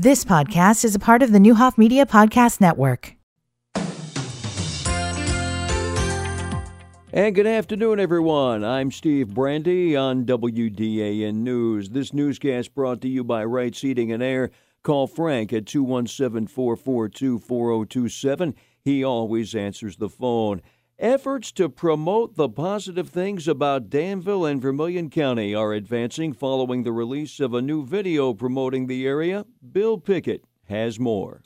This podcast is a part of the Neuhoff Media Podcast Network. And good afternoon, everyone. I'm Steve Brandy on WDAN News. This newscast brought to you by Right Seating and Air. Call Frank at 217 442 4027. He always answers the phone. Efforts to promote the positive things about Danville and Vermilion County are advancing following the release of a new video promoting the area. Bill Pickett has more.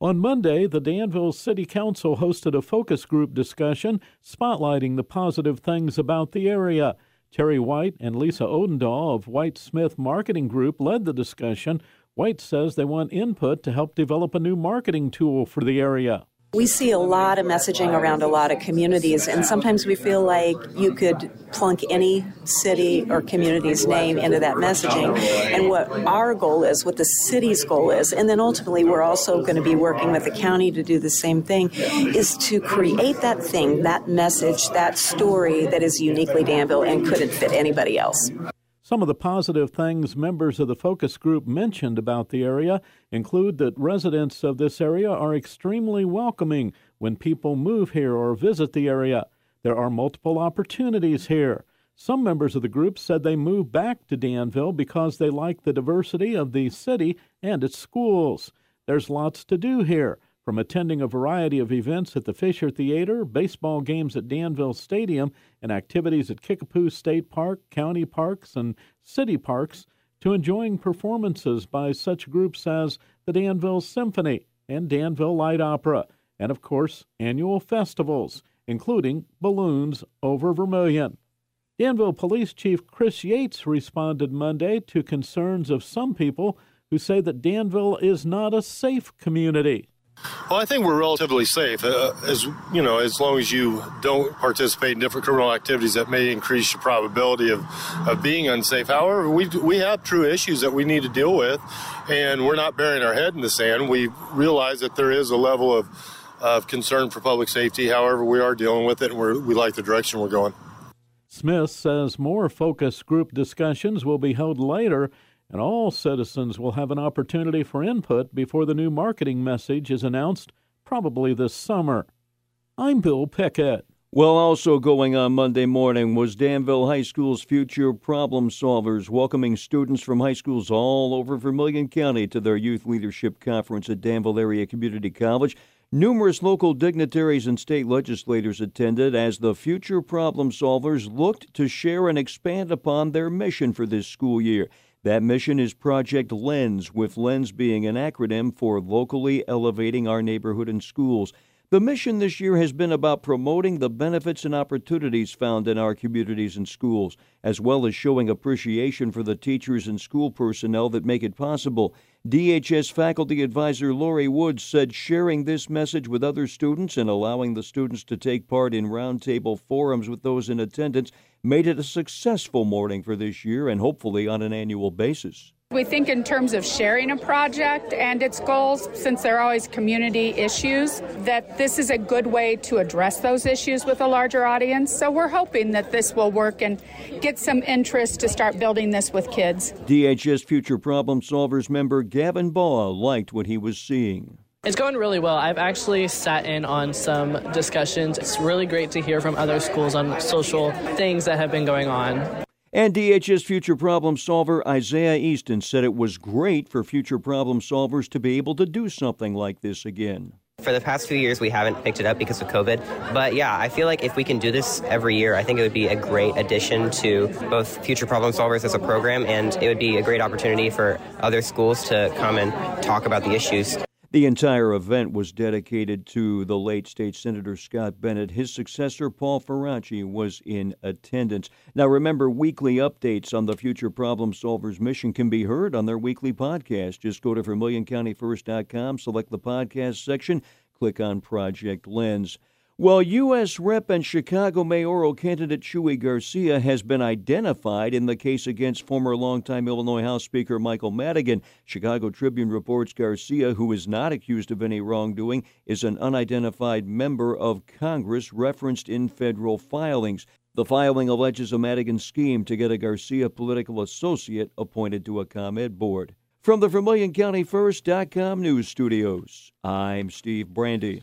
On Monday, the Danville City Council hosted a focus group discussion spotlighting the positive things about the area. Terry White and Lisa Odendahl of White Smith Marketing Group led the discussion. White says they want input to help develop a new marketing tool for the area. We see a lot of messaging around a lot of communities, and sometimes we feel like you could plunk any city or community's name into that messaging. And what our goal is, what the city's goal is, and then ultimately we're also going to be working with the county to do the same thing, is to create that thing, that message, that story that is uniquely Danville and couldn't fit anybody else. Some of the positive things members of the focus group mentioned about the area include that residents of this area are extremely welcoming when people move here or visit the area. There are multiple opportunities here. Some members of the group said they moved back to Danville because they like the diversity of the city and its schools. There's lots to do here from attending a variety of events at the Fischer Theater, baseball games at Danville Stadium, and activities at Kickapoo State Park, county parks, and city parks, to enjoying performances by such groups as the Danville Symphony and Danville Light Opera, and of course, annual festivals, including Balloons over Vermilion. Danville Police Chief Chris Yates responded Monday to concerns of some people who say that Danville is not a safe community. Well, I think we're relatively safe, uh, as you know, as long as you don't participate in different criminal activities that may increase your probability of, of being unsafe. However, we we have true issues that we need to deal with, and we're not burying our head in the sand. We realize that there is a level of of concern for public safety. However, we are dealing with it, and we we like the direction we're going. Smith says more focus group discussions will be held later and all citizens will have an opportunity for input before the new marketing message is announced, probably this summer. I'm Bill Pickett. Well, also going on Monday morning was Danville High School's Future Problem Solvers, welcoming students from high schools all over Vermilion County to their Youth Leadership Conference at Danville Area Community College. Numerous local dignitaries and state legislators attended as the Future Problem Solvers looked to share and expand upon their mission for this school year. That mission is Project LENS, with LENS being an acronym for Locally Elevating Our Neighborhood and Schools. The mission this year has been about promoting the benefits and opportunities found in our communities and schools, as well as showing appreciation for the teachers and school personnel that make it possible. DHS faculty advisor Lori Woods said sharing this message with other students and allowing the students to take part in roundtable forums with those in attendance made it a successful morning for this year and hopefully on an annual basis. We think in terms of sharing a project and its goals, since there are always community issues, that this is a good way to address those issues with a larger audience. So we're hoping that this will work and get some interest to start building this with kids. DHS Future Problem Solvers member Gavin Baugh liked what he was seeing. It's going really well. I've actually sat in on some discussions. It's really great to hear from other schools on social things that have been going on. And DHS future problem solver Isaiah Easton said it was great for future problem solvers to be able to do something like this again. For the past few years, we haven't picked it up because of COVID. But yeah, I feel like if we can do this every year, I think it would be a great addition to both Future Problem Solvers as a program, and it would be a great opportunity for other schools to come and talk about the issues. The entire event was dedicated to the late state senator Scott Bennett. His successor, Paul Faraci, was in attendance. Now, remember, weekly updates on the Future Problem Solvers mission can be heard on their weekly podcast. Just go to VermilionCountyFirst.com, select the podcast section, click on Project Lens. Well, U.S. Rep and Chicago mayoral candidate Chuy Garcia has been identified in the case against former longtime Illinois House Speaker Michael Madigan. Chicago Tribune reports Garcia, who is not accused of any wrongdoing, is an unidentified member of Congress referenced in federal filings. The filing alleges a Madigan scheme to get a Garcia political associate appointed to a ComEd board. From the VermilionCountyFirst.com news studios, I'm Steve Brandy.